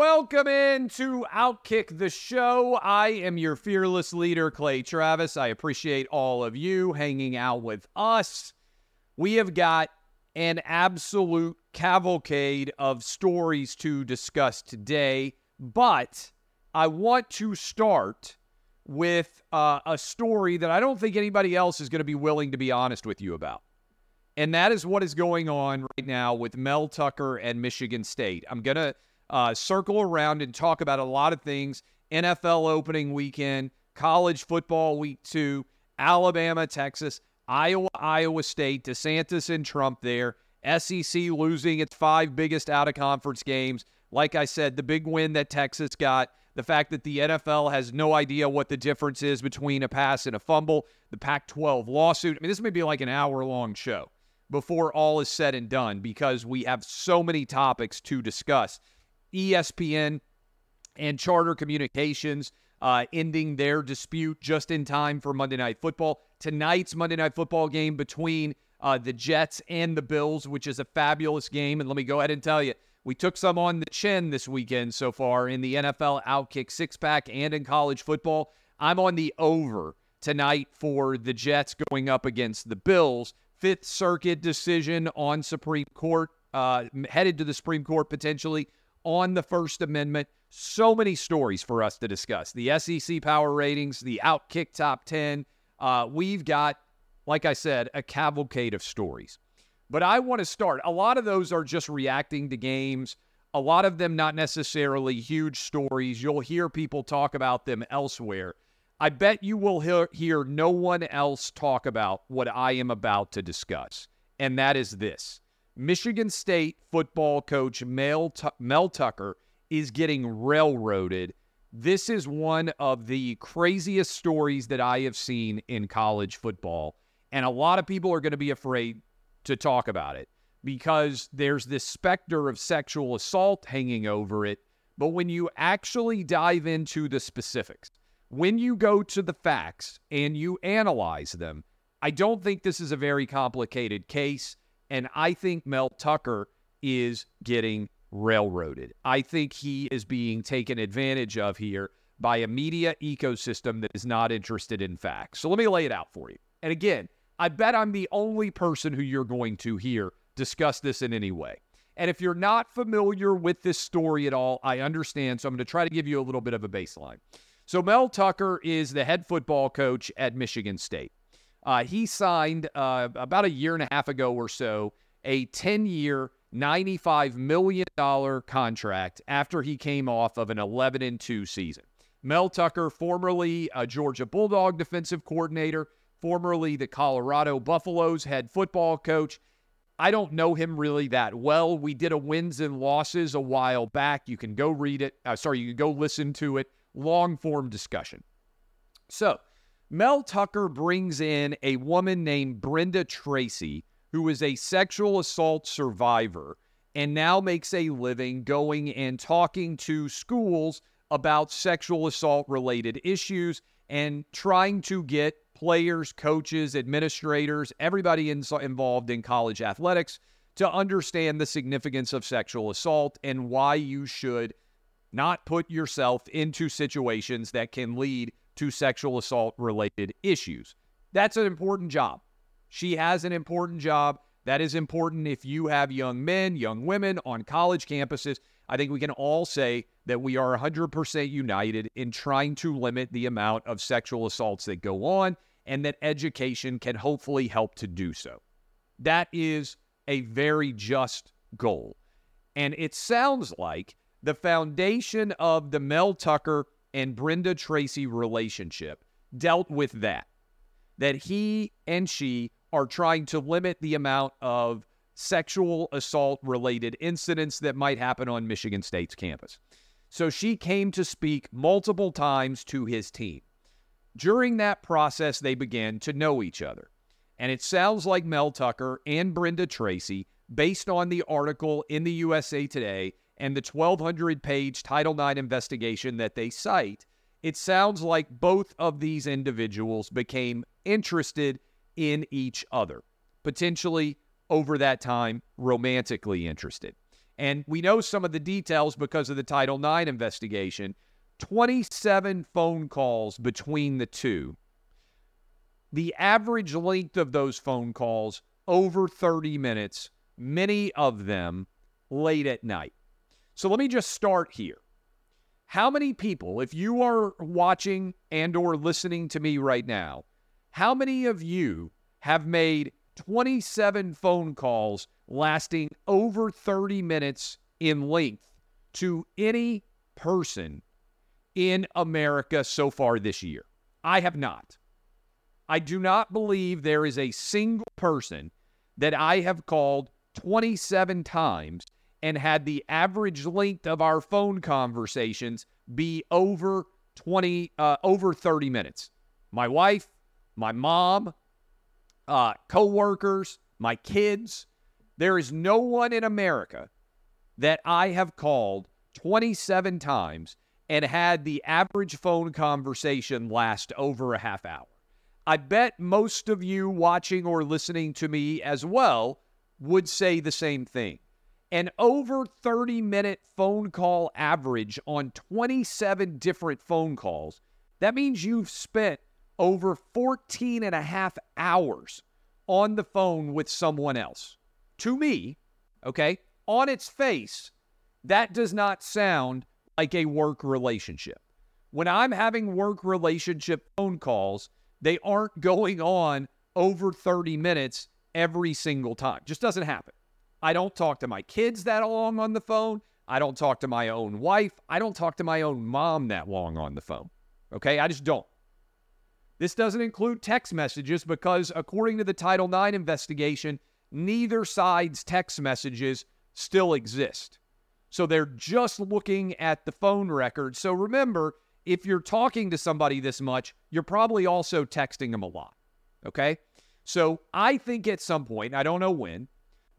Welcome in to Outkick the Show. I am your fearless leader, Clay Travis. I appreciate all of you hanging out with us. We have got an absolute cavalcade of stories to discuss today, but I want to start with uh, a story that I don't think anybody else is going to be willing to be honest with you about. And that is what is going on right now with Mel Tucker and Michigan State. I'm going to uh, circle around and talk about a lot of things NFL opening weekend, college football week two, Alabama, Texas, Iowa, Iowa State, DeSantis and Trump there, SEC losing its five biggest out of conference games. Like I said, the big win that Texas got, the fact that the NFL has no idea what the difference is between a pass and a fumble, the Pac 12 lawsuit. I mean, this may be like an hour long show before all is said and done because we have so many topics to discuss. ESPN and Charter Communications uh, ending their dispute just in time for Monday Night Football. Tonight's Monday Night Football game between uh, the Jets and the Bills, which is a fabulous game. And let me go ahead and tell you, we took some on the chin this weekend so far in the NFL Outkick six pack and in college football. I'm on the over tonight for the Jets going up against the Bills. Fifth Circuit decision on Supreme Court, uh, headed to the Supreme Court potentially on the First Amendment. So many stories for us to discuss. The SEC power ratings, the Outkick top 10. Uh, we've got, like I said, a cavalcade of stories. But I want to start. A lot of those are just reacting to games. A lot of them not necessarily huge stories. You'll hear people talk about them elsewhere. I bet you will hear, hear no one else talk about what I am about to discuss, and that is this Michigan State football coach Mel, Mel Tucker is getting railroaded. This is one of the craziest stories that I have seen in college football. And a lot of people are going to be afraid to talk about it because there's this specter of sexual assault hanging over it. But when you actually dive into the specifics, when you go to the facts and you analyze them, I don't think this is a very complicated case. And I think Mel Tucker is getting railroaded. I think he is being taken advantage of here by a media ecosystem that is not interested in facts. So let me lay it out for you. And again, I bet I'm the only person who you're going to hear discuss this in any way. And if you're not familiar with this story at all, I understand. So I'm going to try to give you a little bit of a baseline. So Mel Tucker is the head football coach at Michigan State. Uh, he signed uh, about a year and a half ago or so a 10 year, $95 million contract after he came off of an 11 and 2 season. Mel Tucker, formerly a Georgia Bulldog defensive coordinator, formerly the Colorado Buffaloes head football coach. I don't know him really that well. We did a wins and losses a while back. You can go read it. Uh, sorry, you can go listen to it. Long form discussion. So, Mel Tucker brings in a woman named Brenda Tracy, who is a sexual assault survivor and now makes a living going and talking to schools about sexual assault related issues and trying to get players, coaches, administrators, everybody in, involved in college athletics to understand the significance of sexual assault and why you should not put yourself into situations that can lead to sexual assault related issues. That's an important job. She has an important job. That is important if you have young men, young women on college campuses. I think we can all say that we are 100% united in trying to limit the amount of sexual assaults that go on and that education can hopefully help to do so. That is a very just goal. And it sounds like the foundation of the Mel Tucker and Brenda Tracy relationship dealt with that. That he and she are trying to limit the amount of sexual assault related incidents that might happen on Michigan State's campus. So she came to speak multiple times to his team. During that process, they began to know each other. And it sounds like Mel Tucker and Brenda Tracy, based on the article in the USA Today and the 1,200 page Title IX investigation that they cite, it sounds like both of these individuals became interested in each other, potentially over that time romantically interested. And we know some of the details because of the Title IX investigation 27 phone calls between the two. The average length of those phone calls over 30 minutes, many of them late at night. So let me just start here. How many people, if you are watching and or listening to me right now, how many of you have made 27 phone calls lasting over 30 minutes in length to any person in America so far this year. I have not. I do not believe there is a single person that I have called 27 times and had the average length of our phone conversations be over 20 uh, over 30 minutes. My wife, my mom, uh, coworkers, my kids. There is no one in America that I have called 27 times and had the average phone conversation last over a half hour. I bet most of you watching or listening to me as well would say the same thing. An over 30 minute phone call average on 27 different phone calls, that means you've spent over 14 and a half hours on the phone with someone else. To me, okay, on its face, that does not sound like a work relationship. When I'm having work relationship phone calls, they aren't going on over 30 minutes every single time. Just doesn't happen. I don't talk to my kids that long on the phone. I don't talk to my own wife. I don't talk to my own mom that long on the phone. Okay? I just don't. This doesn't include text messages because, according to the Title IX investigation, neither side's text messages still exist. So they're just looking at the phone record. So remember, if you're talking to somebody this much, you're probably also texting them a lot. Okay? So I think at some point, I don't know when,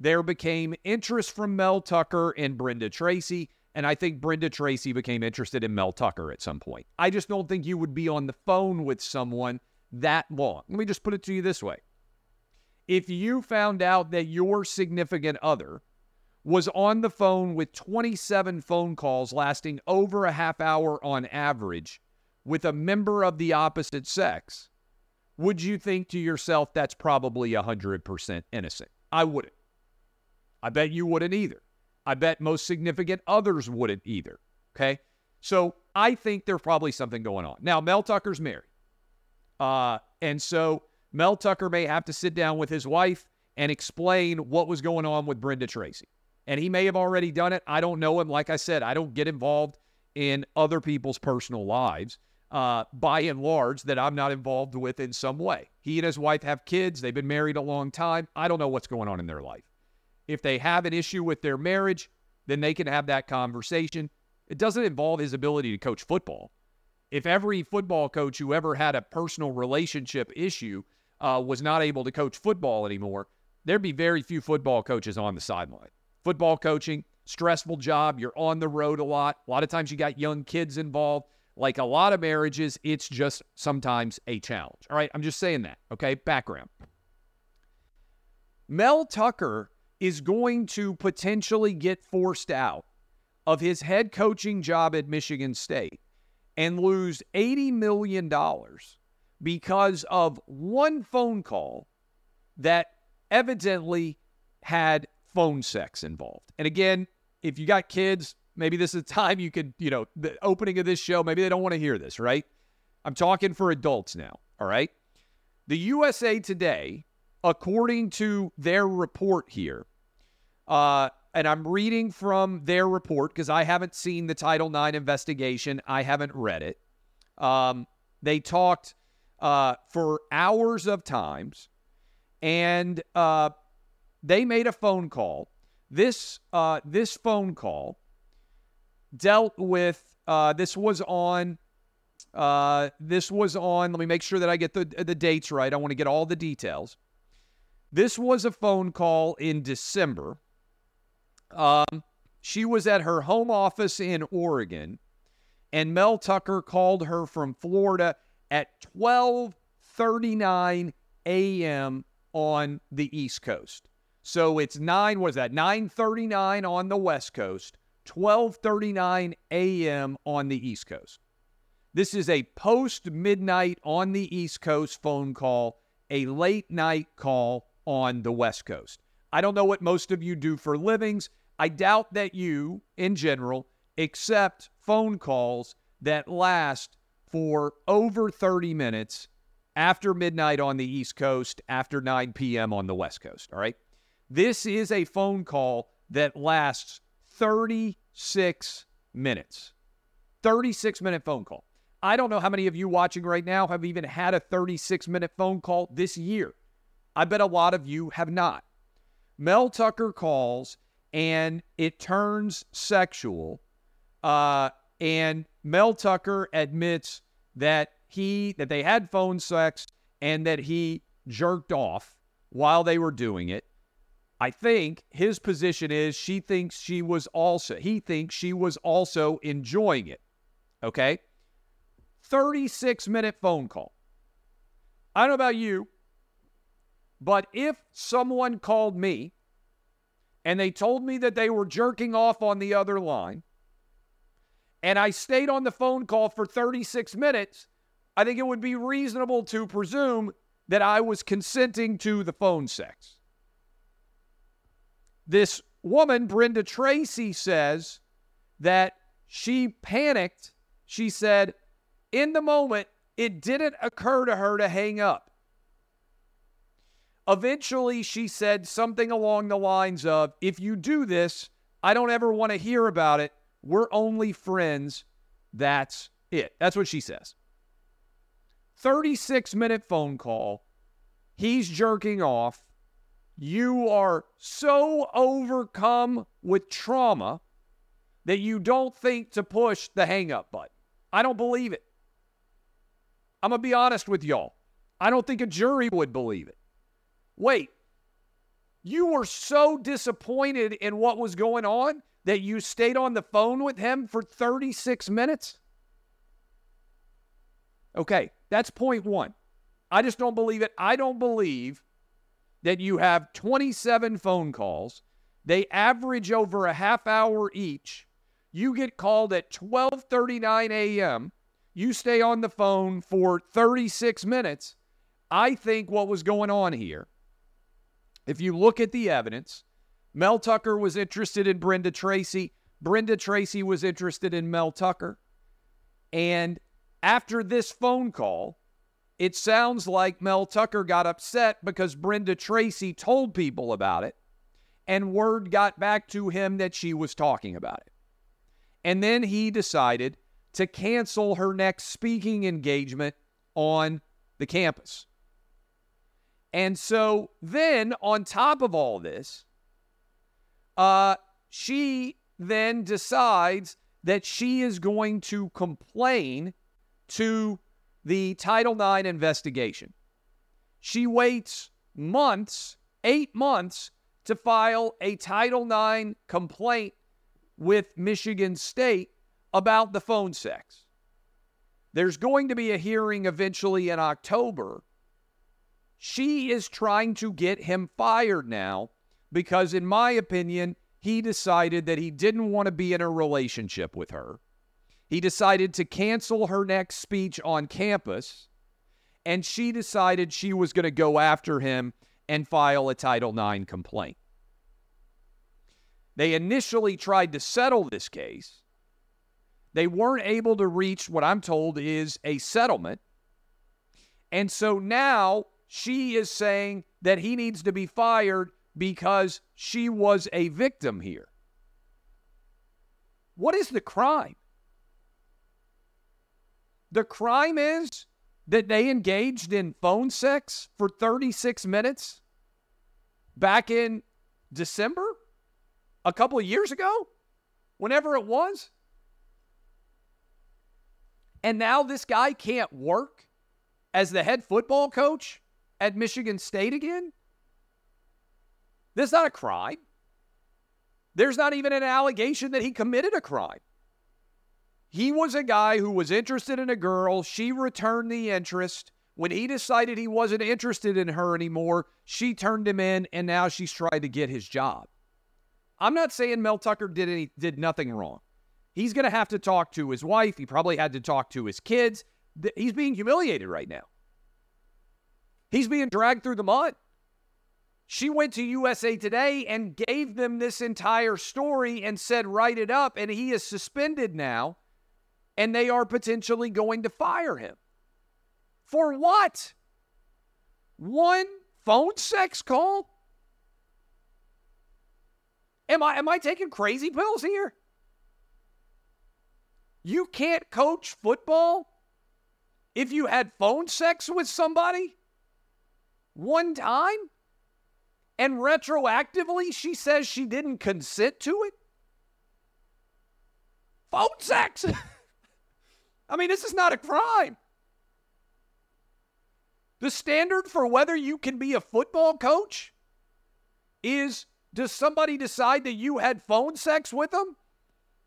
there became interest from Mel Tucker and Brenda Tracy. And I think Brenda Tracy became interested in Mel Tucker at some point. I just don't think you would be on the phone with someone that long. Let me just put it to you this way. If you found out that your significant other was on the phone with 27 phone calls lasting over a half hour on average with a member of the opposite sex, would you think to yourself that's probably 100% innocent? I wouldn't. I bet you wouldn't either. I bet most significant others wouldn't either. Okay. So I think there's probably something going on. Now, Mel Tucker's married. Uh, and so Mel Tucker may have to sit down with his wife and explain what was going on with Brenda Tracy. And he may have already done it. I don't know him. Like I said, I don't get involved in other people's personal lives uh, by and large that I'm not involved with in some way. He and his wife have kids. They've been married a long time. I don't know what's going on in their life. If they have an issue with their marriage, then they can have that conversation. It doesn't involve his ability to coach football. If every football coach who ever had a personal relationship issue uh, was not able to coach football anymore, there'd be very few football coaches on the sideline. Football coaching, stressful job. You're on the road a lot. A lot of times you got young kids involved. Like a lot of marriages, it's just sometimes a challenge. All right. I'm just saying that. Okay. Background. Mel Tucker is going to potentially get forced out of his head coaching job at Michigan State and lose $80 million because of one phone call that evidently had phone sex involved. And again, if you got kids, maybe this is the time you could, you know, the opening of this show, maybe they don't want to hear this, right? I'm talking for adults now, all right? The USA Today, according to their report here, uh, and I'm reading from their report because I haven't seen the Title IX investigation. I haven't read it. Um, they talked uh, for hours of times, and uh, they made a phone call. This uh, this phone call dealt with uh, this was on uh, this was on. Let me make sure that I get the the dates right. I want to get all the details. This was a phone call in December. Um, she was at her home office in Oregon, and Mel Tucker called her from Florida at 12:39 a.m. on the East Coast. So it's nine. Was that 9:39 on the West Coast? 12:39 a.m. on the East Coast. This is a post midnight on the East Coast phone call, a late night call on the West Coast. I don't know what most of you do for livings. I doubt that you, in general, accept phone calls that last for over 30 minutes after midnight on the East Coast, after 9 p.m. on the West Coast. All right. This is a phone call that lasts 36 minutes. 36 minute phone call. I don't know how many of you watching right now have even had a 36 minute phone call this year. I bet a lot of you have not. Mel Tucker calls and it turns sexual. Uh, and Mel Tucker admits that he that they had phone sex and that he jerked off while they were doing it. I think his position is she thinks she was also he thinks she was also enjoying it. Okay? 36 minute phone call. I don't know about you, but if someone called me and they told me that they were jerking off on the other line, and I stayed on the phone call for 36 minutes, I think it would be reasonable to presume that I was consenting to the phone sex. This woman, Brenda Tracy, says that she panicked. She said, in the moment, it didn't occur to her to hang up. Eventually, she said something along the lines of, If you do this, I don't ever want to hear about it. We're only friends. That's it. That's what she says. 36 minute phone call. He's jerking off. You are so overcome with trauma that you don't think to push the hang up button. I don't believe it. I'm going to be honest with y'all. I don't think a jury would believe it. Wait, you were so disappointed in what was going on that you stayed on the phone with him for 36 minutes? Okay, that's point one. I just don't believe it. I don't believe that you have 27 phone calls. They average over a half hour each. You get called at 12:39 a.m. You stay on the phone for 36 minutes. I think what was going on here, if you look at the evidence, Mel Tucker was interested in Brenda Tracy. Brenda Tracy was interested in Mel Tucker. And after this phone call, it sounds like Mel Tucker got upset because Brenda Tracy told people about it, and word got back to him that she was talking about it. And then he decided to cancel her next speaking engagement on the campus. And so then, on top of all this, uh, she then decides that she is going to complain to the Title IX investigation. She waits months, eight months, to file a Title IX complaint with Michigan State about the phone sex. There's going to be a hearing eventually in October. She is trying to get him fired now because, in my opinion, he decided that he didn't want to be in a relationship with her. He decided to cancel her next speech on campus, and she decided she was going to go after him and file a Title IX complaint. They initially tried to settle this case. They weren't able to reach what I'm told is a settlement. And so now she is saying that he needs to be fired because she was a victim here. What is the crime? The crime is that they engaged in phone sex for 36 minutes back in December, a couple of years ago, whenever it was. And now this guy can't work as the head football coach at Michigan State again? That's not a crime. There's not even an allegation that he committed a crime. He was a guy who was interested in a girl. She returned the interest. When he decided he wasn't interested in her anymore, she turned him in, and now she's trying to get his job. I'm not saying Mel Tucker did any did nothing wrong. He's going to have to talk to his wife. He probably had to talk to his kids. He's being humiliated right now. He's being dragged through the mud. She went to USA Today and gave them this entire story and said, write it up. And he is suspended now, and they are potentially going to fire him. For what? One phone sex call? Am I am I taking crazy pills here? You can't coach football if you had phone sex with somebody one time and retroactively she says she didn't consent to it? Phone sex. I mean, this is not a crime. The standard for whether you can be a football coach is does somebody decide that you had phone sex with them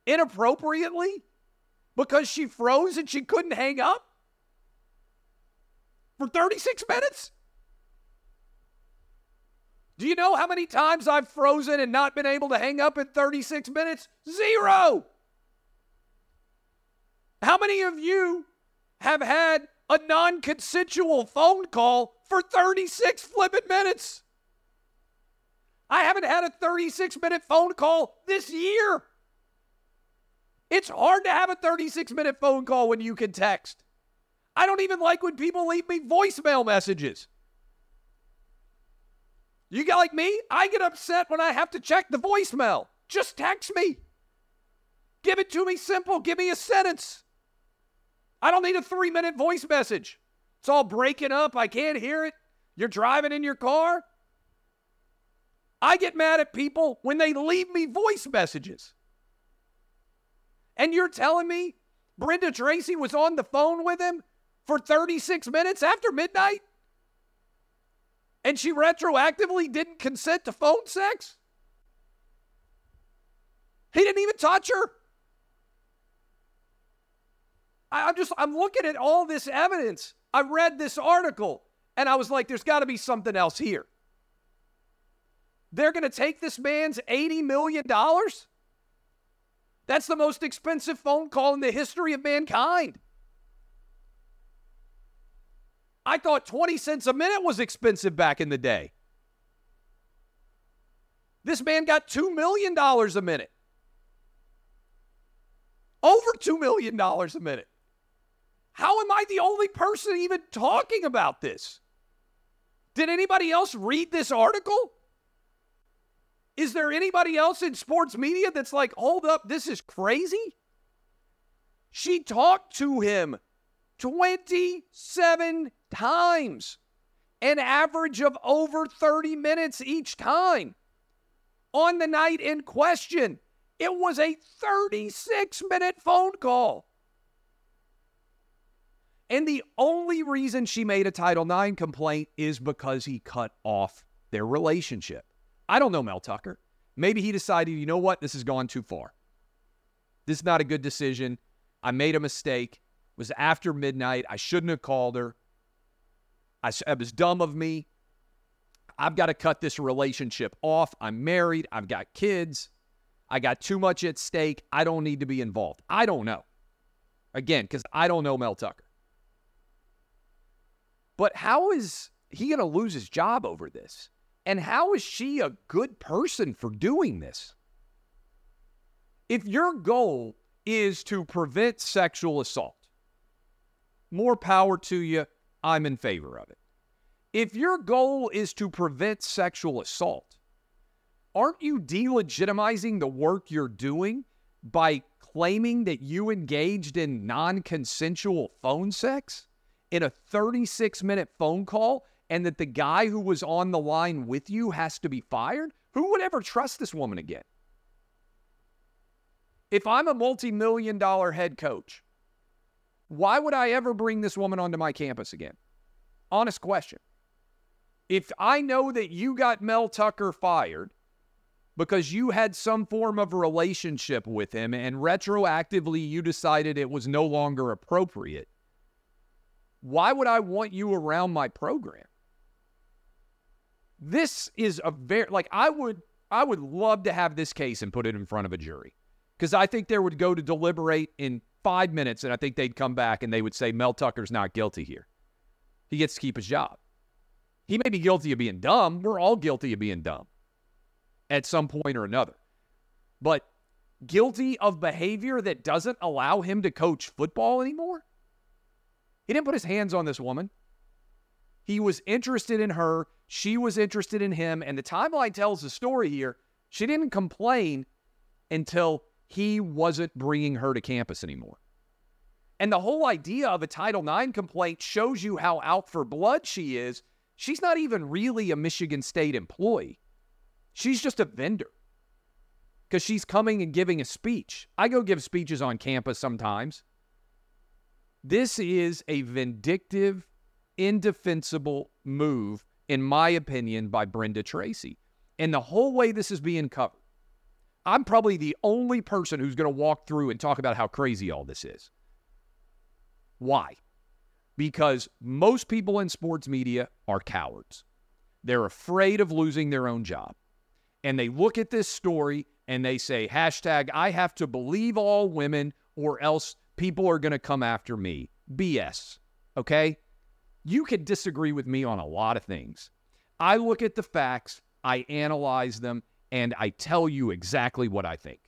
inappropriately because she froze and she couldn't hang up for 36 minutes? Do you know how many times I've frozen and not been able to hang up in 36 minutes? Zero. How many of you have had a non consensual phone call for 36 flipping minutes? I haven't had a 36 minute phone call this year. It's hard to have a 36 minute phone call when you can text. I don't even like when people leave me voicemail messages. You got like me? I get upset when I have to check the voicemail. Just text me. Give it to me simple. Give me a sentence. I don't need a three minute voice message. It's all breaking up. I can't hear it. You're driving in your car. I get mad at people when they leave me voice messages. And you're telling me Brenda Tracy was on the phone with him for 36 minutes after midnight? And she retroactively didn't consent to phone sex? He didn't even touch her. I, am just, I'm looking at all this evidence. I read this article and I was like, there's got to be something else here. They're going to take this man's $80 million? That's the most expensive phone call in the history of mankind. I thought 20 cents a minute was expensive back in the day. This man got $2 million a minute. Over $2 million a minute. How am I the only person even talking about this? Did anybody else read this article? Is there anybody else in sports media that's like, hold up, this is crazy? She talked to him 27 times, an average of over 30 minutes each time. On the night in question, it was a 36 minute phone call. And the only reason she made a Title IX complaint is because he cut off their relationship. I don't know Mel Tucker. Maybe he decided, you know what, this has gone too far. This is not a good decision. I made a mistake. It was after midnight. I shouldn't have called her. I, it was dumb of me. I've got to cut this relationship off. I'm married. I've got kids. I got too much at stake. I don't need to be involved. I don't know. Again, because I don't know Mel Tucker. But how is he going to lose his job over this? And how is she a good person for doing this? If your goal is to prevent sexual assault, more power to you. I'm in favor of it. If your goal is to prevent sexual assault, aren't you delegitimizing the work you're doing by claiming that you engaged in non consensual phone sex in a 36 minute phone call and that the guy who was on the line with you has to be fired Who would ever trust this woman again? If I'm a multi million dollar head coach, why would I ever bring this woman onto my campus again? Honest question. If I know that you got Mel Tucker fired because you had some form of relationship with him and retroactively you decided it was no longer appropriate, why would I want you around my program? This is a very like I would I would love to have this case and put it in front of a jury because I think there would go to deliberate in five minutes and I think they'd come back and they would say Mel Tucker's not guilty here. He gets to keep his job. He may be guilty of being dumb. We're all guilty of being dumb at some point or another. But guilty of behavior that doesn't allow him to coach football anymore? He didn't put his hands on this woman. He was interested in her. She was interested in him. And the timeline tells the story here. She didn't complain until he wasn't bringing her to campus anymore. And the whole idea of a Title IX complaint shows you how out for blood she is. She's not even really a Michigan State employee, she's just a vendor because she's coming and giving a speech. I go give speeches on campus sometimes. This is a vindictive, indefensible move, in my opinion, by Brenda Tracy. And the whole way this is being covered, I'm probably the only person who's going to walk through and talk about how crazy all this is. Why? Because most people in sports media are cowards. They're afraid of losing their own job. And they look at this story and they say, hashtag, I have to believe all women or else people are going to come after me. BS. Okay? You can disagree with me on a lot of things. I look at the facts, I analyze them, and I tell you exactly what I think.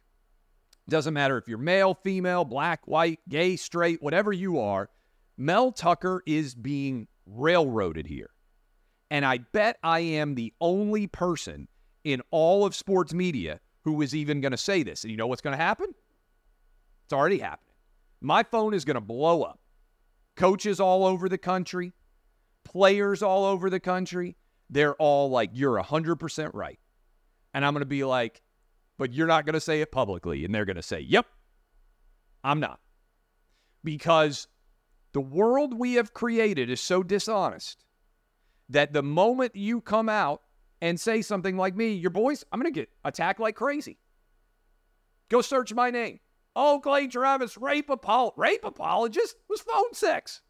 Doesn't matter if you're male, female, black, white, gay, straight, whatever you are, Mel Tucker is being railroaded here. And I bet I am the only person in all of sports media who is even going to say this. And you know what's going to happen? It's already happening. My phone is going to blow up. Coaches all over the country, players all over the country, they're all like, you're 100% right. And I'm going to be like, but you're not going to say it publicly. And they're going to say, yep, I'm not. Because the world we have created is so dishonest that the moment you come out and say something like me, your boys, I'm going to get attacked like crazy. Go search my name. Oh, Clay Travis, rape apol rape apologist was phone sex.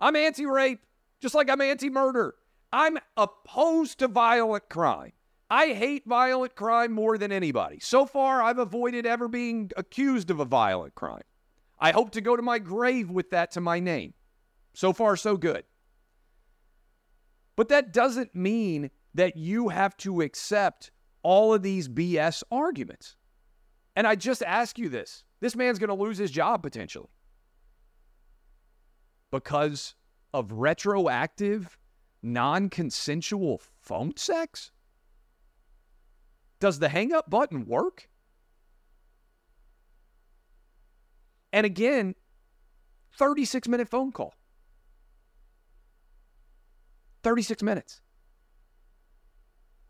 I'm anti-rape, just like I'm anti-murder. I'm opposed to violent crime. I hate violent crime more than anybody. So far, I've avoided ever being accused of a violent crime. I hope to go to my grave with that to my name. So far, so good. But that doesn't mean that you have to accept all of these BS arguments. And I just ask you this this man's going to lose his job potentially because of retroactive, non consensual phone sex? Does the hang up button work? And again, 36 minute phone call. 36 minutes.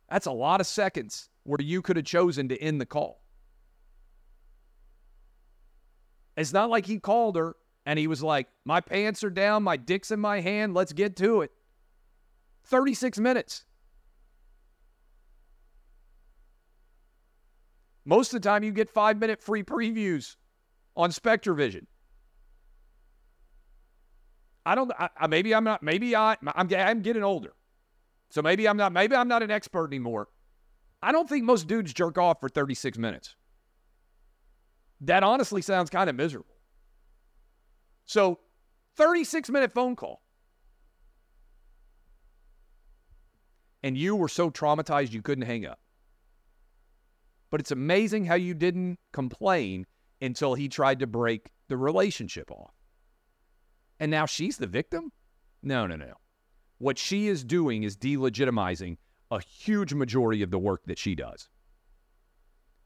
That's a lot of seconds where you could have chosen to end the call. It's not like he called her and he was like, My pants are down, my dick's in my hand, let's get to it. 36 minutes. Most of the time, you get five minute free previews on SpectraVision. I don't. I, maybe I'm not. Maybe I. I'm. I'm getting older, so maybe I'm not. Maybe I'm not an expert anymore. I don't think most dudes jerk off for 36 minutes. That honestly sounds kind of miserable. So, 36 minute phone call. And you were so traumatized you couldn't hang up. But it's amazing how you didn't complain until he tried to break the relationship off. And now she's the victim? No, no, no. What she is doing is delegitimizing a huge majority of the work that she does.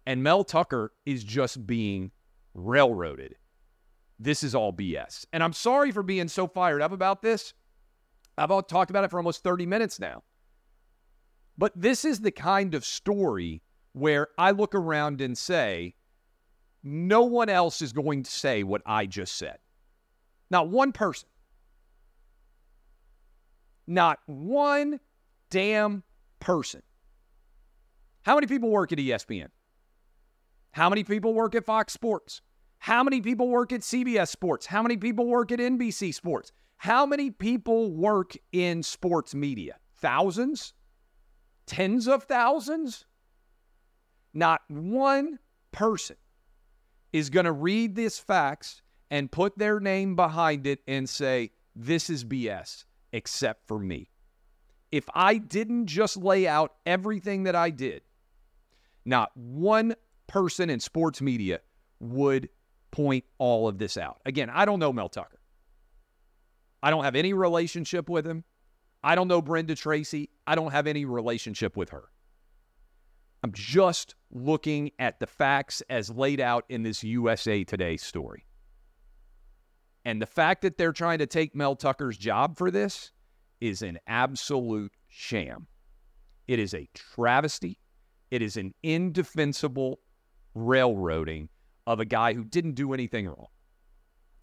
And Mel Tucker is just being railroaded. This is all BS. And I'm sorry for being so fired up about this. I've talked about it for almost 30 minutes now. But this is the kind of story where I look around and say, no one else is going to say what I just said. Not one person. Not one damn person. How many people work at ESPN? How many people work at Fox Sports? How many people work at CBS Sports? How many people work at NBC Sports? How many people work in sports media? Thousands? Tens of thousands? Not one person is going to read these facts and put their name behind it and say, this is BS, except for me. If I didn't just lay out everything that I did, not one person in sports media would point all of this out. Again, I don't know Mel Tucker. I don't have any relationship with him. I don't know Brenda Tracy. I don't have any relationship with her. I'm just looking at the facts as laid out in this USA Today story. And the fact that they're trying to take Mel Tucker's job for this is an absolute sham. It is a travesty. It is an indefensible railroading of a guy who didn't do anything wrong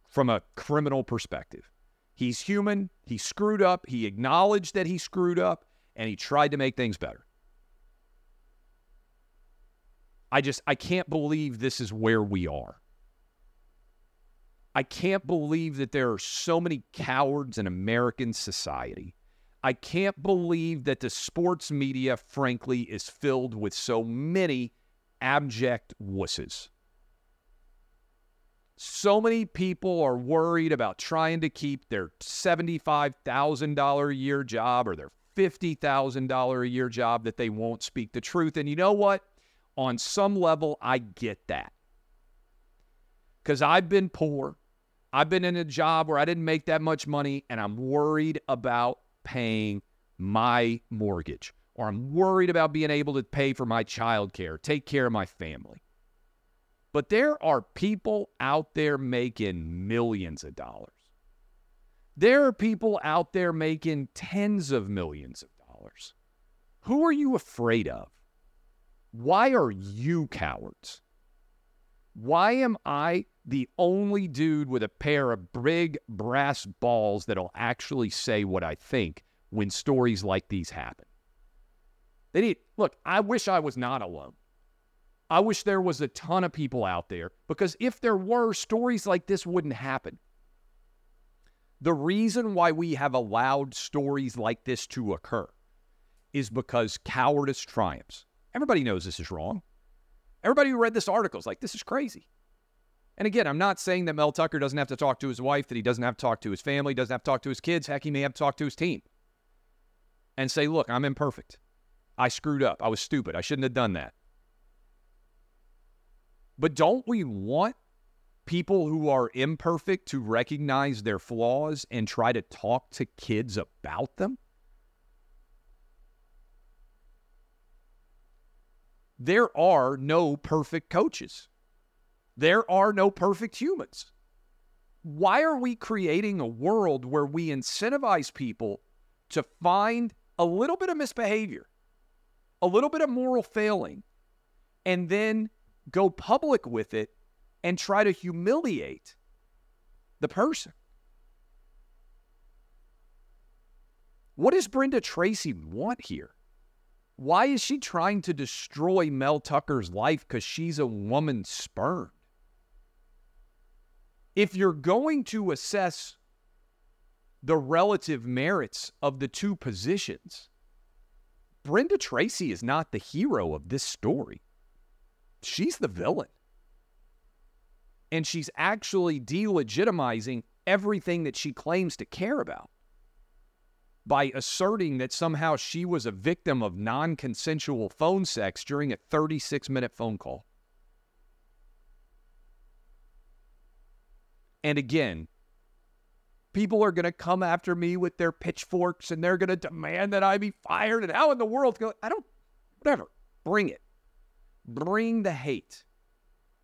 from a criminal perspective. He's human. He screwed up. He acknowledged that he screwed up and he tried to make things better. I just, I can't believe this is where we are. I can't believe that there are so many cowards in American society. I can't believe that the sports media, frankly, is filled with so many abject wusses. So many people are worried about trying to keep their $75,000 a year job or their $50,000 a year job that they won't speak the truth. And you know what? On some level, I get that. Because I've been poor. I've been in a job where I didn't make that much money and I'm worried about paying my mortgage or I'm worried about being able to pay for my child care, take care of my family. But there are people out there making millions of dollars. There are people out there making tens of millions of dollars. Who are you afraid of? Why are you cowards? Why am I the only dude with a pair of big brass balls that'll actually say what I think when stories like these happen? They need, look, I wish I was not alone. I wish there was a ton of people out there because if there were, stories like this wouldn't happen. The reason why we have allowed stories like this to occur is because cowardice triumphs. Everybody knows this is wrong. Everybody who read this article is like, this is crazy. And again, I'm not saying that Mel Tucker doesn't have to talk to his wife, that he doesn't have to talk to his family, doesn't have to talk to his kids. Heck, he may have to talk to his team and say, look, I'm imperfect. I screwed up. I was stupid. I shouldn't have done that. But don't we want people who are imperfect to recognize their flaws and try to talk to kids about them? There are no perfect coaches. There are no perfect humans. Why are we creating a world where we incentivize people to find a little bit of misbehavior a little bit of moral failing and then go public with it and try to humiliate the person. What does Brenda Tracy want here? Why is she trying to destroy Mel Tucker's life because she's a woman spurned? If you're going to assess the relative merits of the two positions, Brenda Tracy is not the hero of this story. She's the villain. And she's actually delegitimizing everything that she claims to care about by asserting that somehow she was a victim of non consensual phone sex during a 36 minute phone call. And again, people are going to come after me with their pitchforks and they're going to demand that I be fired. And how in the world? Go, I don't, whatever. Bring it. Bring the hate.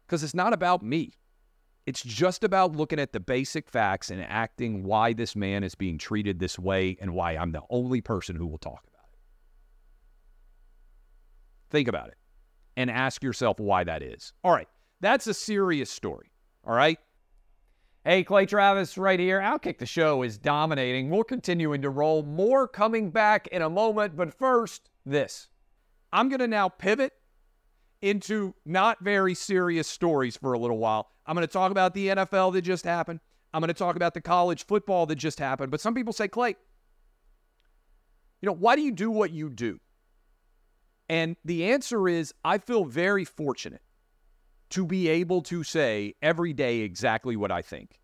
Because it's not about me. It's just about looking at the basic facts and acting why this man is being treated this way and why I'm the only person who will talk about it. Think about it and ask yourself why that is. All right, that's a serious story. All right. Hey, Clay Travis right here. Outkick the Show is dominating. We're continuing to roll. More coming back in a moment. But first, this. I'm going to now pivot into not very serious stories for a little while. I'm going to talk about the NFL that just happened. I'm going to talk about the college football that just happened. But some people say, Clay, you know, why do you do what you do? And the answer is I feel very fortunate to be able to say every day exactly what I think.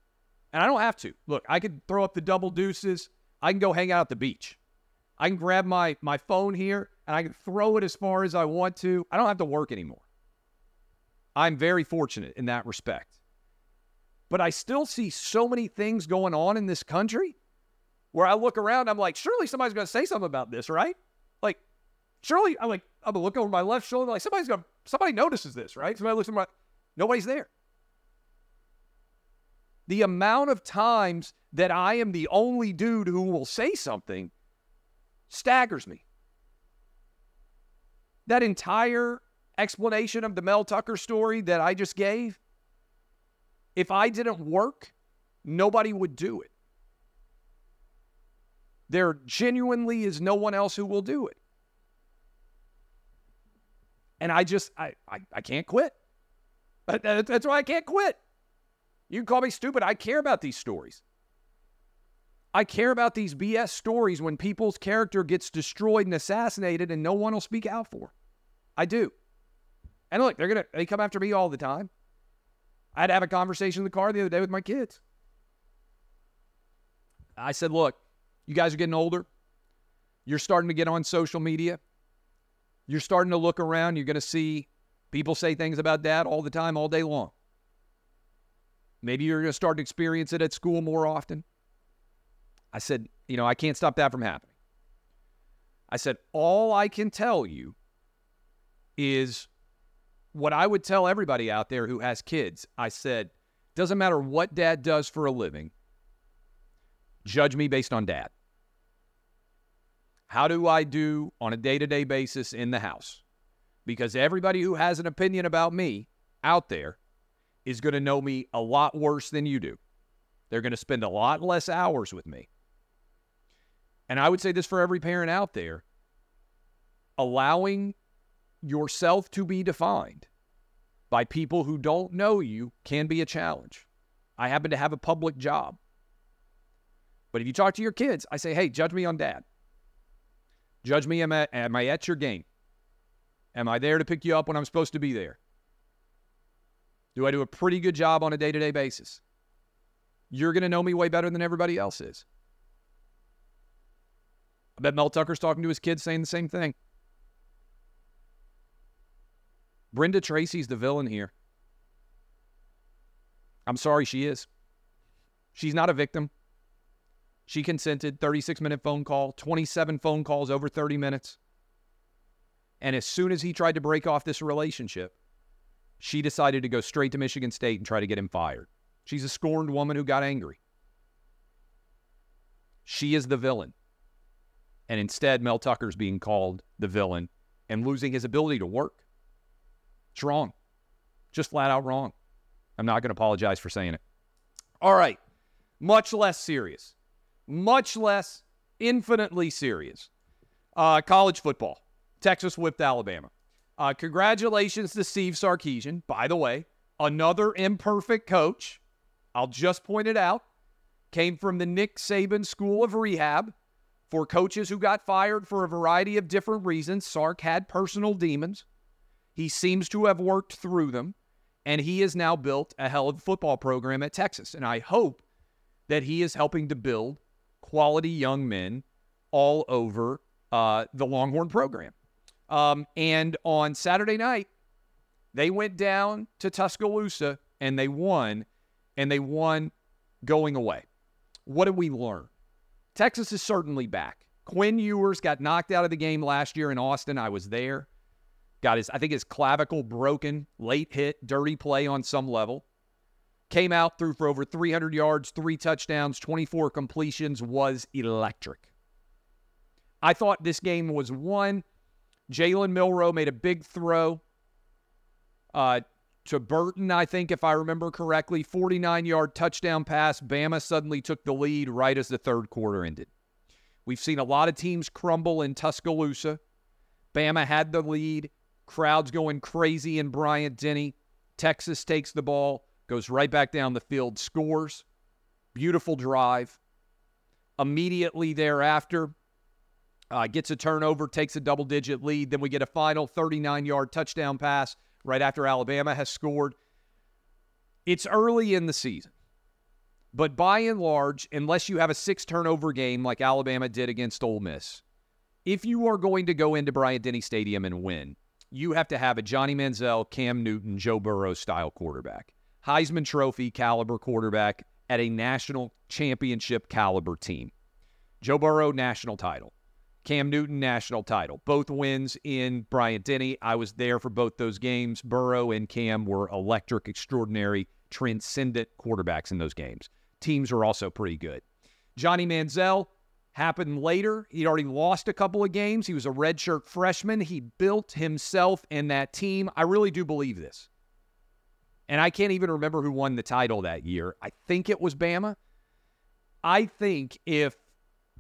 And I don't have to. Look, I could throw up the double deuces. I can go hang out at the beach. I can grab my my phone here and I can throw it as far as I want to. I don't have to work anymore. I'm very fortunate in that respect. But I still see so many things going on in this country where I look around, I'm like, surely somebody's going to say something about this, right? Like, surely, I'm like, I'm gonna look over my left shoulder, like somebody's going to, somebody notices this, right? Somebody looks at my, nobody's there. The amount of times that I am the only dude who will say something staggers me. That entire explanation of the Mel Tucker story that I just gave, if I didn't work, nobody would do it. There genuinely is no one else who will do it. And I just, I, I, I can't quit. That's why I can't quit. You can call me stupid. I care about these stories. I care about these BS stories when people's character gets destroyed and assassinated and no one will speak out for. I do. And look, they're gonna they come after me all the time. I had to have a conversation in the car the other day with my kids. I said, look, you guys are getting older. You're starting to get on social media. You're starting to look around. You're going to see people say things about dad all the time, all day long. Maybe you're going to start to experience it at school more often. I said, you know, I can't stop that from happening. I said, all I can tell you is what I would tell everybody out there who has kids. I said, doesn't matter what dad does for a living, judge me based on dad. How do I do on a day to day basis in the house? Because everybody who has an opinion about me out there is going to know me a lot worse than you do. They're going to spend a lot less hours with me. And I would say this for every parent out there allowing yourself to be defined by people who don't know you can be a challenge. I happen to have a public job. But if you talk to your kids, I say, hey, judge me on dad. Judge me, am I, am I at your game? Am I there to pick you up when I'm supposed to be there? Do I do a pretty good job on a day to day basis? You're going to know me way better than everybody else is. I bet Mel Tucker's talking to his kids saying the same thing. Brenda Tracy's the villain here. I'm sorry, she is. She's not a victim. She consented, 36 minute phone call, 27 phone calls over 30 minutes. And as soon as he tried to break off this relationship, she decided to go straight to Michigan State and try to get him fired. She's a scorned woman who got angry. She is the villain. And instead, Mel Tucker's being called the villain and losing his ability to work. It's wrong. Just flat out wrong. I'm not going to apologize for saying it. All right. Much less serious. Much less infinitely serious. Uh, college football. Texas whipped Alabama. Uh, congratulations to Steve Sarkisian. By the way, another imperfect coach. I'll just point it out. Came from the Nick Saban School of Rehab for coaches who got fired for a variety of different reasons. Sark had personal demons. He seems to have worked through them, and he has now built a hell of a football program at Texas. And I hope that he is helping to build quality young men all over uh, the Longhorn program. Um, and on Saturday night, they went down to Tuscaloosa and they won, and they won going away. What did we learn? Texas is certainly back. Quinn Ewers got knocked out of the game last year in Austin. I was there. Got his, I think his clavicle broken, late hit, dirty play on some level. Came out, threw for over 300 yards, three touchdowns, 24 completions, was electric. I thought this game was won Jalen Milroe made a big throw uh, to Burton, I think, if I remember correctly. 49 yard touchdown pass. Bama suddenly took the lead right as the third quarter ended. We've seen a lot of teams crumble in Tuscaloosa. Bama had the lead. Crowds going crazy in Bryant Denny. Texas takes the ball, goes right back down the field, scores. Beautiful drive. Immediately thereafter, uh, gets a turnover, takes a double digit lead. Then we get a final 39 yard touchdown pass right after Alabama has scored. It's early in the season. But by and large, unless you have a six turnover game like Alabama did against Ole Miss, if you are going to go into Bryant Denny Stadium and win, you have to have a Johnny Manziel, Cam Newton, Joe Burrow style quarterback, Heisman Trophy caliber quarterback at a national championship caliber team. Joe Burrow, national title. Cam Newton, national title. Both wins in Bryant Denny. I was there for both those games. Burrow and Cam were electric, extraordinary, transcendent quarterbacks in those games. Teams are also pretty good. Johnny Manziel happened later. He'd already lost a couple of games. He was a redshirt freshman. He built himself and that team. I really do believe this. And I can't even remember who won the title that year. I think it was Bama. I think if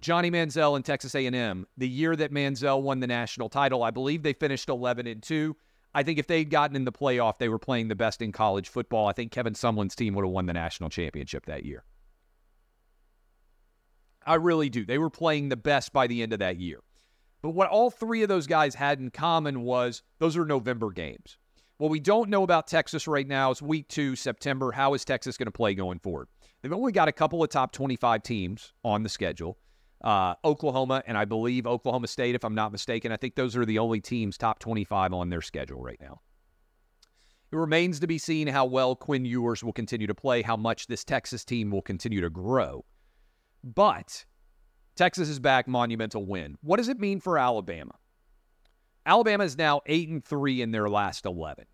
Johnny Manziel and Texas A&M, the year that Manziel won the national title, I believe they finished 11 and 2. I think if they'd gotten in the playoff, they were playing the best in college football. I think Kevin Sumlin's team would have won the national championship that year. I really do. They were playing the best by the end of that year. But what all three of those guys had in common was those are November games. What we don't know about Texas right now is week two, September. How is Texas going to play going forward? They've only got a couple of top 25 teams on the schedule uh, Oklahoma, and I believe Oklahoma State, if I'm not mistaken. I think those are the only teams top 25 on their schedule right now. It remains to be seen how well Quinn Ewers will continue to play, how much this Texas team will continue to grow. But Texas is back, monumental win. What does it mean for Alabama? Alabama is now 8 and 3 in their last 11.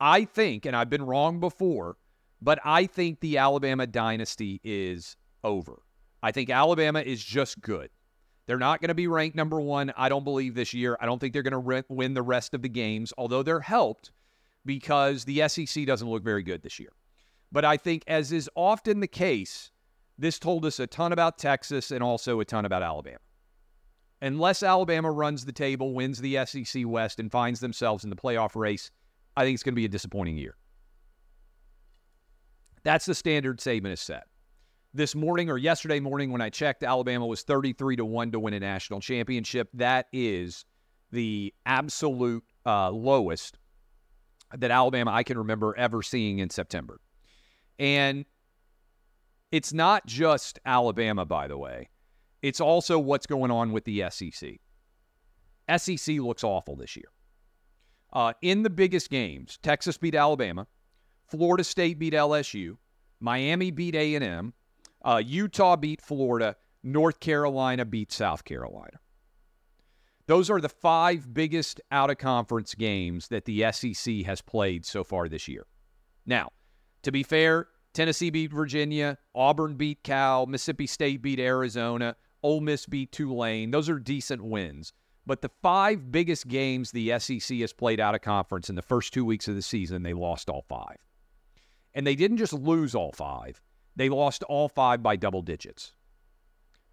I think, and I've been wrong before, but I think the Alabama dynasty is over. I think Alabama is just good. They're not going to be ranked number one, I don't believe, this year. I don't think they're going to re- win the rest of the games, although they're helped because the SEC doesn't look very good this year. But I think, as is often the case, this told us a ton about Texas and also a ton about Alabama. Unless Alabama runs the table, wins the SEC West, and finds themselves in the playoff race, I think it's going to be a disappointing year. That's the standard Saban has set this morning or yesterday morning when I checked, Alabama was 33 to 1 to win a national championship. That is the absolute uh, lowest that Alabama I can remember ever seeing in September. And it's not just Alabama, by the way, it's also what's going on with the SEC. SEC looks awful this year. Uh, in the biggest games, Texas beat Alabama, Florida State beat LSU, Miami beat A&M, uh, Utah beat Florida. North Carolina beat South Carolina. Those are the five biggest out of conference games that the SEC has played so far this year. Now, to be fair, Tennessee beat Virginia, Auburn beat Cal, Mississippi State beat Arizona, Ole Miss beat Tulane. Those are decent wins. But the five biggest games the SEC has played out of conference in the first two weeks of the season, they lost all five. And they didn't just lose all five, they lost all five by double digits.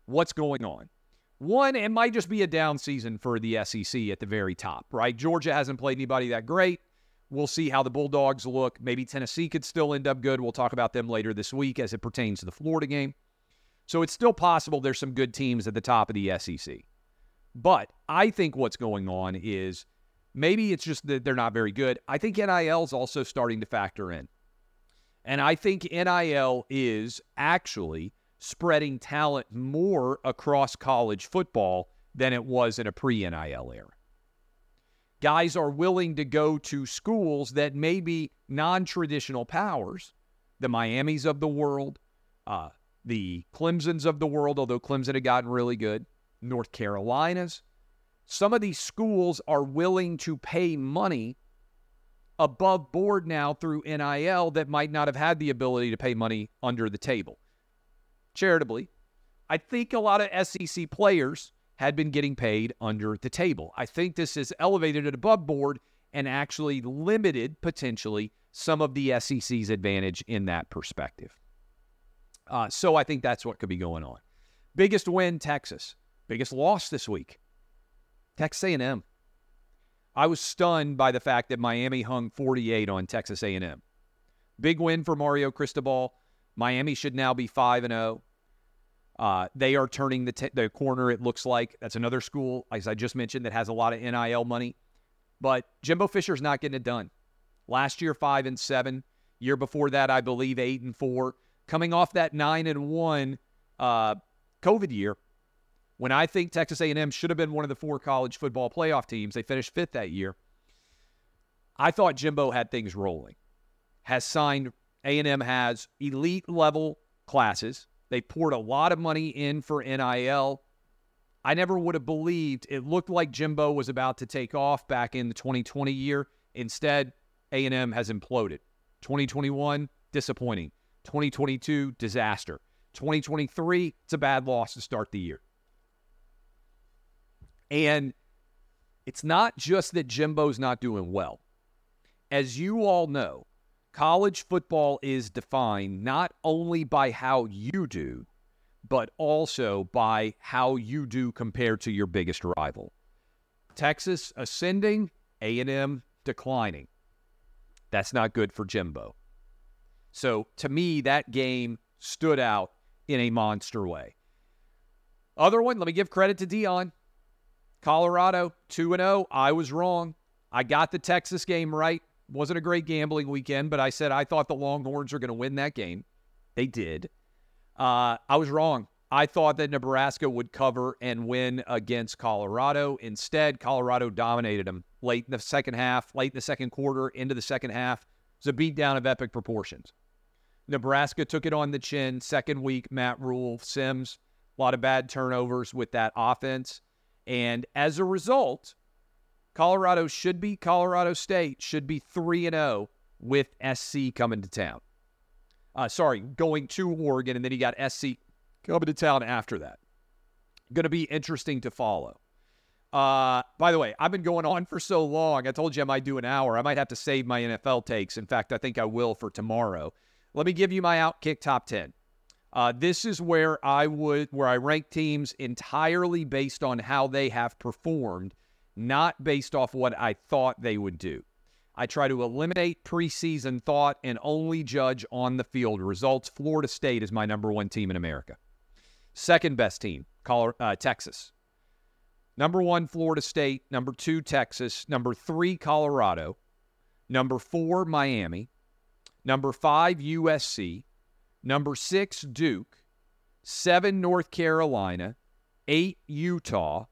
What's going on? One, it might just be a down season for the SEC at the very top, right? Georgia hasn't played anybody that great. We'll see how the Bulldogs look. Maybe Tennessee could still end up good. We'll talk about them later this week as it pertains to the Florida game. So it's still possible there's some good teams at the top of the SEC. But I think what's going on is maybe it's just that they're not very good. I think NIL is also starting to factor in. And I think NIL is actually spreading talent more across college football than it was in a pre NIL era. Guys are willing to go to schools that may be non traditional powers, the Miamis of the world, uh, the Clemsons of the world, although Clemson had gotten really good, North Carolinas. Some of these schools are willing to pay money above board now through NIL that might not have had the ability to pay money under the table. Charitably, I think a lot of SEC players had been getting paid under the table. I think this has elevated it above board and actually limited potentially some of the SEC's advantage in that perspective. Uh, so I think that's what could be going on. Biggest win, Texas. Biggest loss this week, Texas A&M. I was stunned by the fact that Miami hung 48 on Texas A&M. Big win for Mario Cristobal. Miami should now be 5 and 0. Uh, they are turning the, t- the corner, it looks like. That's another school, as I just mentioned, that has a lot of NIL money. But Jimbo Fisher's not getting it done. Last year, 5 and 7. Year before that, I believe, 8 and 4. Coming off that 9 and 1 uh, COVID year, when I think Texas A&M should have been one of the four college football playoff teams, they finished fifth that year. I thought Jimbo had things rolling. Has signed A&M has elite level classes they poured a lot of money in for NIL. I never would have believed it looked like Jimbo was about to take off back in the 2020 year. Instead, A&M has imploded. 2021, disappointing. 2022, disaster. 2023, it's a bad loss to start the year. And it's not just that Jimbo's not doing well. As you all know, college football is defined not only by how you do, but also by how you do compared to your biggest rival. Texas ascending, A&M declining. That's not good for Jimbo. So to me, that game stood out in a monster way. Other one, let me give credit to Deion. Colorado 2 0. I was wrong. I got the Texas game right. Wasn't a great gambling weekend, but I said I thought the Longhorns were going to win that game. They did. Uh, I was wrong. I thought that Nebraska would cover and win against Colorado. Instead, Colorado dominated them late in the second half, late in the second quarter, into the second half. It was a beatdown of epic proportions. Nebraska took it on the chin. Second week, Matt Rhule, Sims, a lot of bad turnovers with that offense. And as a result, Colorado should be Colorado State should be 3 and 0 with SC coming to town. Uh, sorry, going to Oregon and then you got SC coming to town after that. Going to be interesting to follow. Uh, by the way, I've been going on for so long. I told you I might do an hour. I might have to save my NFL takes. In fact, I think I will for tomorrow. Let me give you my outkick top 10. Uh, this is where I would where I rank teams entirely based on how they have performed not based off what I thought they would do. I try to eliminate preseason thought and only judge on the field results. Florida State is my number one team in America. Second best team, uh, Texas. Number one, Florida State. Number two, Texas. Number three, Colorado. Number four, Miami. Number five, USC. Number six, Duke. Seven, North Carolina. Eight, Utah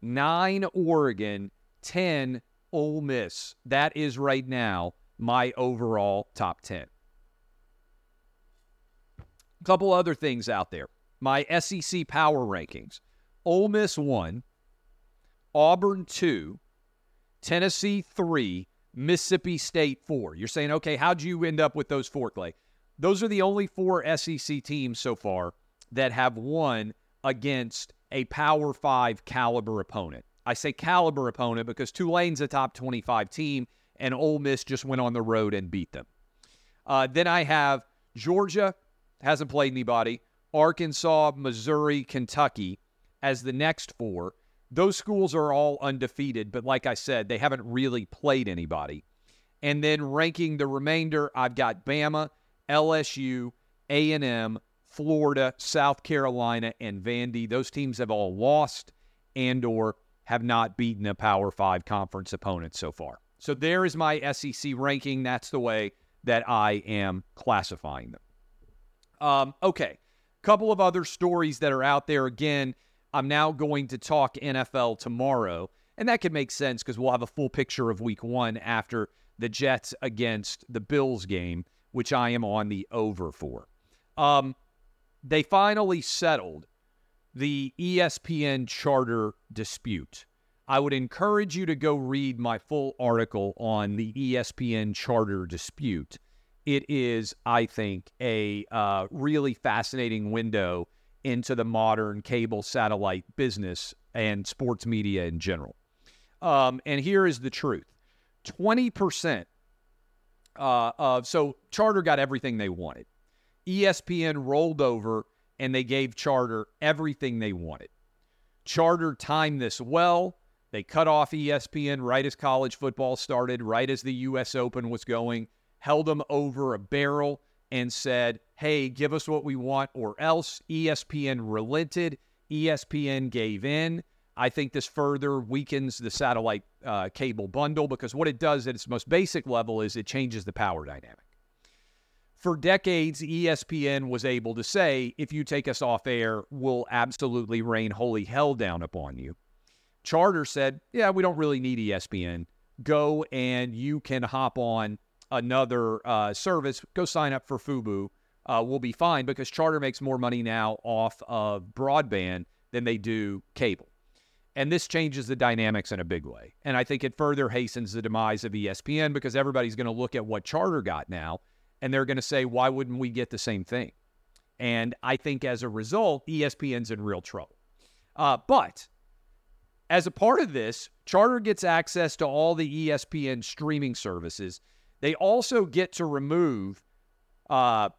nine Oregon, 10 Ole Miss. That is right now my overall top 10. A couple other things out there. My SEC power rankings Ole Miss 1, Auburn 2, Tennessee 3, Mississippi State 4. You're saying, okay, how'd you end up with those four, Clay? Those are the only four SEC teams so far that have won against a Power Five caliber opponent. I say caliber opponent because Tulane's a top 25 team, and Ole Miss just went on the road and beat them. Uh, then I have Georgia, hasn't played anybody, Arkansas, Missouri, Kentucky as the next four. Those schools are all undefeated, but like I said, they haven't really played anybody. And then ranking the remainder, I've got Bama, LSU, A&M, Florida, South Carolina, and Vandy. Those teams have all lost and or have not beaten a Power 5 conference opponent so far. So there is my SEC ranking. That's the way that I am classifying them. Um, okay, couple of other stories that are out there. Again, I'm now going to talk NFL tomorrow, and that could make sense because we'll have a full picture of Week One after the Jets against the Bills game, which I am on the over for. Um, they finally settled the ESPN charter dispute. I would encourage you to go read my full article on the ESPN charter dispute. It is, I think, a uh, really fascinating window into the modern cable satellite business and sports media in general. Um, and here is the truth 20% uh, of, so Charter got everything they wanted. ESPN rolled over and they gave Charter everything they wanted. Charter timed this well. They cut off ESPN right as college football started, right as the U.S. Open was going, held them over a barrel, and said, hey, give us what we want or else. ESPN relented. ESPN gave in. I think this further weakens the satellite uh, cable bundle because what it does at its most basic level is it changes the power dynamic. For decades, ESPN was able to say, if you take us off air, we'll absolutely rain holy hell down upon you. Charter said, yeah, we don't really need ESPN. Go and you can hop on another uh, service. Go sign up for Fubo. Uh, we'll be fine because Charter makes more money now off of broadband than they do cable. And this changes the dynamics in a big way. And I think it further hastens the demise of ESPN because everybody's going to look at what Charter got now and they're going to say, why wouldn't we get the same thing? And I think as a result, ESPN's in real trouble. Uh, but as a part of this, Charter gets access to all the ESPN streaming services. They also get to remove, uh,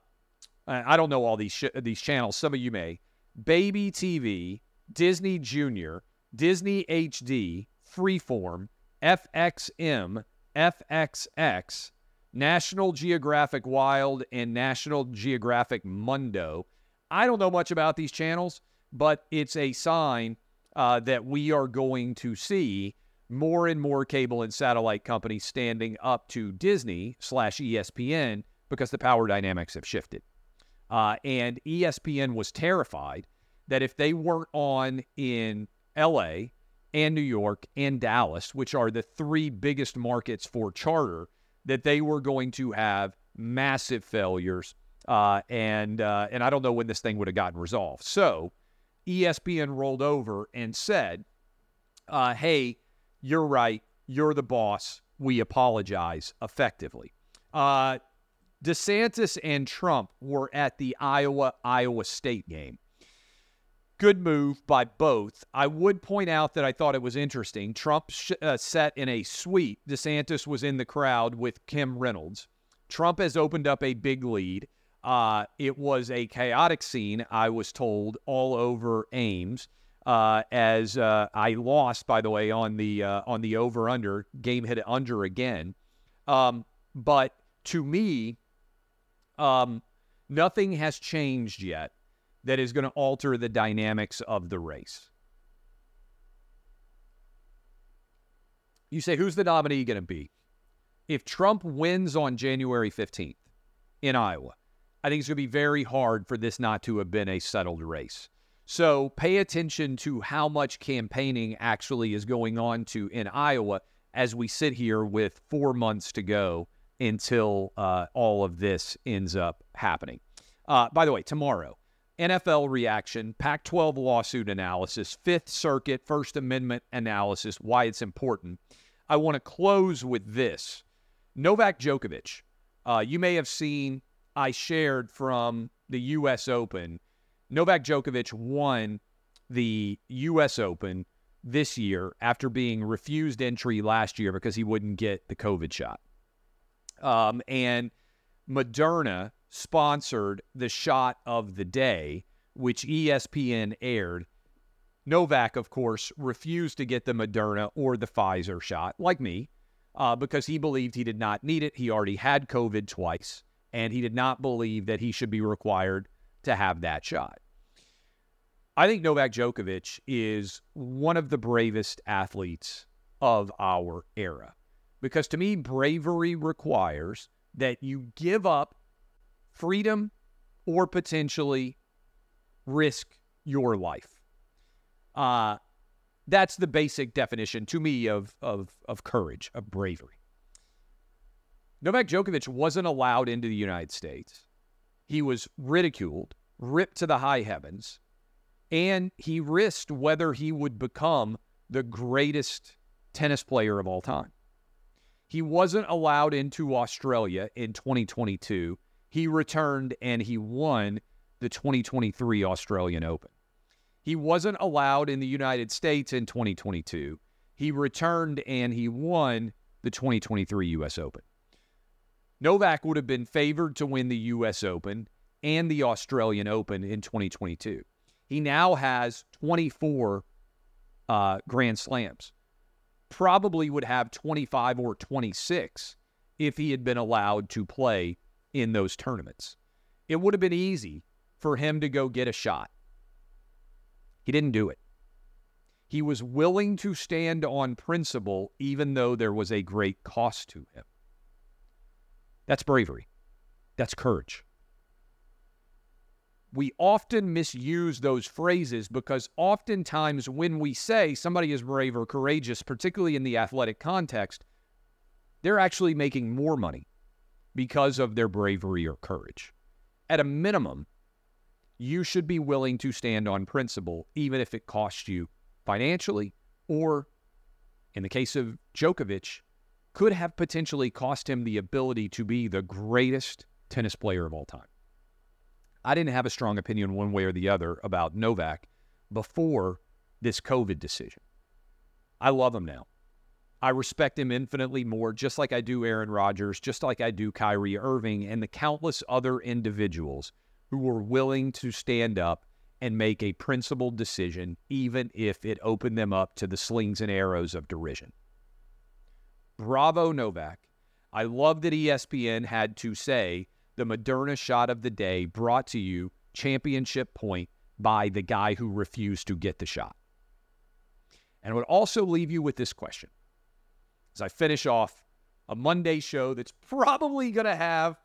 I don't know all these sh- these channels. Some of you may. Baby TV, Disney Junior, Disney HD, Freeform, FXM, FXX, National Geographic Wild, and National Geographic Mundo. I don't know much about these channels, but it's a sign uh, that we are going to see more and more cable and satellite companies standing up to Disney slash ESPN because the power dynamics have shifted. Uh, and ESPN was terrified that if they weren't on in LA and New York and Dallas, which are the three biggest markets for charter, that they were going to have massive failures. Uh, and uh, and I don't know when this thing would have gotten resolved. So ESPN rolled over and said, uh, "Hey, you're right. You're the boss. We apologize." Effectively, uh, DeSantis and Trump were at the Iowa Iowa State game. Good move by both. I would point out that I thought it was interesting. Trump sh- uh, sat in a suite. DeSantis was in the crowd with Kim Reynolds. Trump has opened up a big lead. Uh, it was a chaotic scene, I was told, all over Ames. Uh, as uh, I lost, by the way, on the uh, on the over under game hit under again. Um, but to me, um, nothing has changed yet that is going to alter the dynamics of the race. You say, who's the nominee going to be? If Trump wins on January 15th in Iowa, I think it's going to be very hard for this not to have been a settled race. So pay attention to how much campaigning actually is going on to in Iowa as we sit here with four months to go until uh, all of this ends up happening. Uh, by the way, tomorrow, NFL reaction, Pac 12 lawsuit analysis, Fifth Circuit First Amendment analysis, why it's important. I want to close with this Novak Djokovic. Uh, you may have seen I shared from the U.S. Open. Novak Djokovic won the U.S. Open this year after being refused entry last year because he wouldn't get the COVID shot. Um, and Moderna sponsored the shot of the day, which ESPN aired. Novak, of course, refused to get the Moderna or the Pfizer shot, like me, uh, because he believed he did not need it. He already had COVID twice, and he did not believe that he should be required to have that shot. I think Novak Djokovic is one of the bravest athletes of our era because to me, bravery requires that you give up freedom or potentially risk your life. Uh, that's the basic definition to me of, of, of courage, of bravery. Novak Djokovic wasn't allowed into the United States. He was ridiculed, ripped to the high heavens, and he risked whether he would become the greatest tennis player of all time. He wasn't allowed into Australia in 2022 he returned and he won the 2023 Australian Open. He wasn't allowed in the United States in 2022. He returned and he won the 2023 U.S. Open. Novak would have been favored to win the U.S. Open and the Australian Open in 2022. He now has 24 uh, Grand Slams. Probably would have 25 or 26 if he had been allowed to play in those tournaments. It would have been easy for him to go get a shot. He didn't do it. He was willing to stand on principle, even though there was a great cost to him. That's bravery. That's courage we often misuse those phrases because oftentimes when we say somebody is brave or courageous, particularly in the athletic context, they're actually making more money because of their bravery or courage. At a minimum, you should be willing to stand on principle, even if it costs you financially, or in the case of Djokovic, could have potentially cost him the ability to be the greatest tennis player of all time. I didn't have a strong opinion one way or the other about Novak before this COVID decision. I love him now. I respect him infinitely more, just like I do Aaron Rodgers, just like I do Kyrie Irving, and the countless other individuals who were willing to stand up and make a principled decision, even if it opened them up to the slings and arrows of derision. Bravo, Novak. I love that ESPN had to say the Moderna shot of the day brought to you championship point by the guy who refused to get the shot. And I would also leave you with this question as I finish off a Monday show that's probably going to have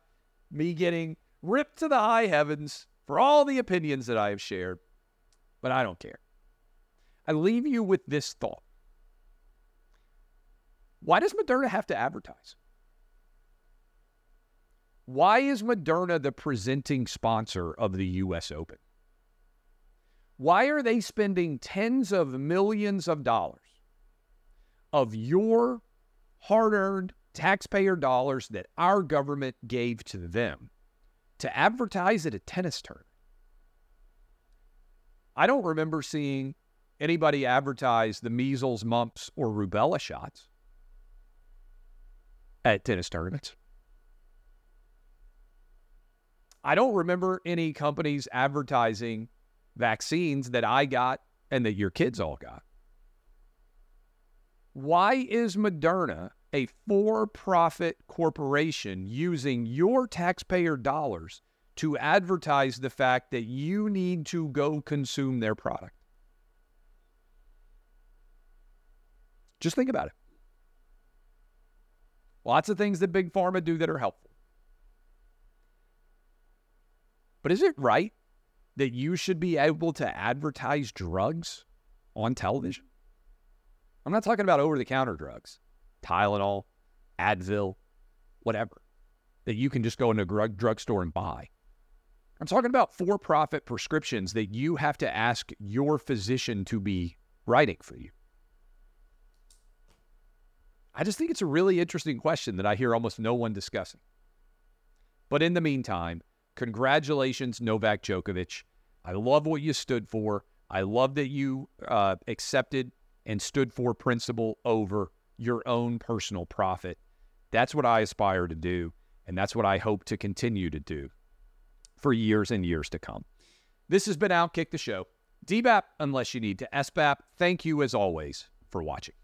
me getting ripped to the high heavens for all the opinions that I have shared, but I don't care. I leave you with this thought Why does Moderna have to advertise? Why is Moderna the presenting sponsor of the U.S. Open? Why are they spending tens of millions of dollars of your hard earned taxpayer dollars that our government gave to them to advertise at a tennis tournament? I don't remember seeing anybody advertise the measles, mumps, or rubella shots at tennis tournaments. I don't remember any companies advertising vaccines that I got and that your kids all got. Why is Moderna a for profit corporation using your taxpayer dollars to advertise the fact that you need to go consume their product? Just think about it. Lots of things that Big Pharma do that are helpful. But is it right that you should be able to advertise drugs on television? I'm not talking about over the counter drugs, Tylenol, Advil, whatever, that you can just go into a drug drugstore and buy. I'm talking about for profit prescriptions that you have to ask your physician to be writing for you. I just think it's a really interesting question that I hear almost no one discussing. But in the meantime, Congratulations, Novak Djokovic. I love what you stood for. I love that you uh, accepted and stood for principle over your own personal profit. That's what I aspire to do, and that's what I hope to continue to do for years and years to come. This has been Outkick the Show. DBAP, unless you need to SBAP, thank you as always for watching.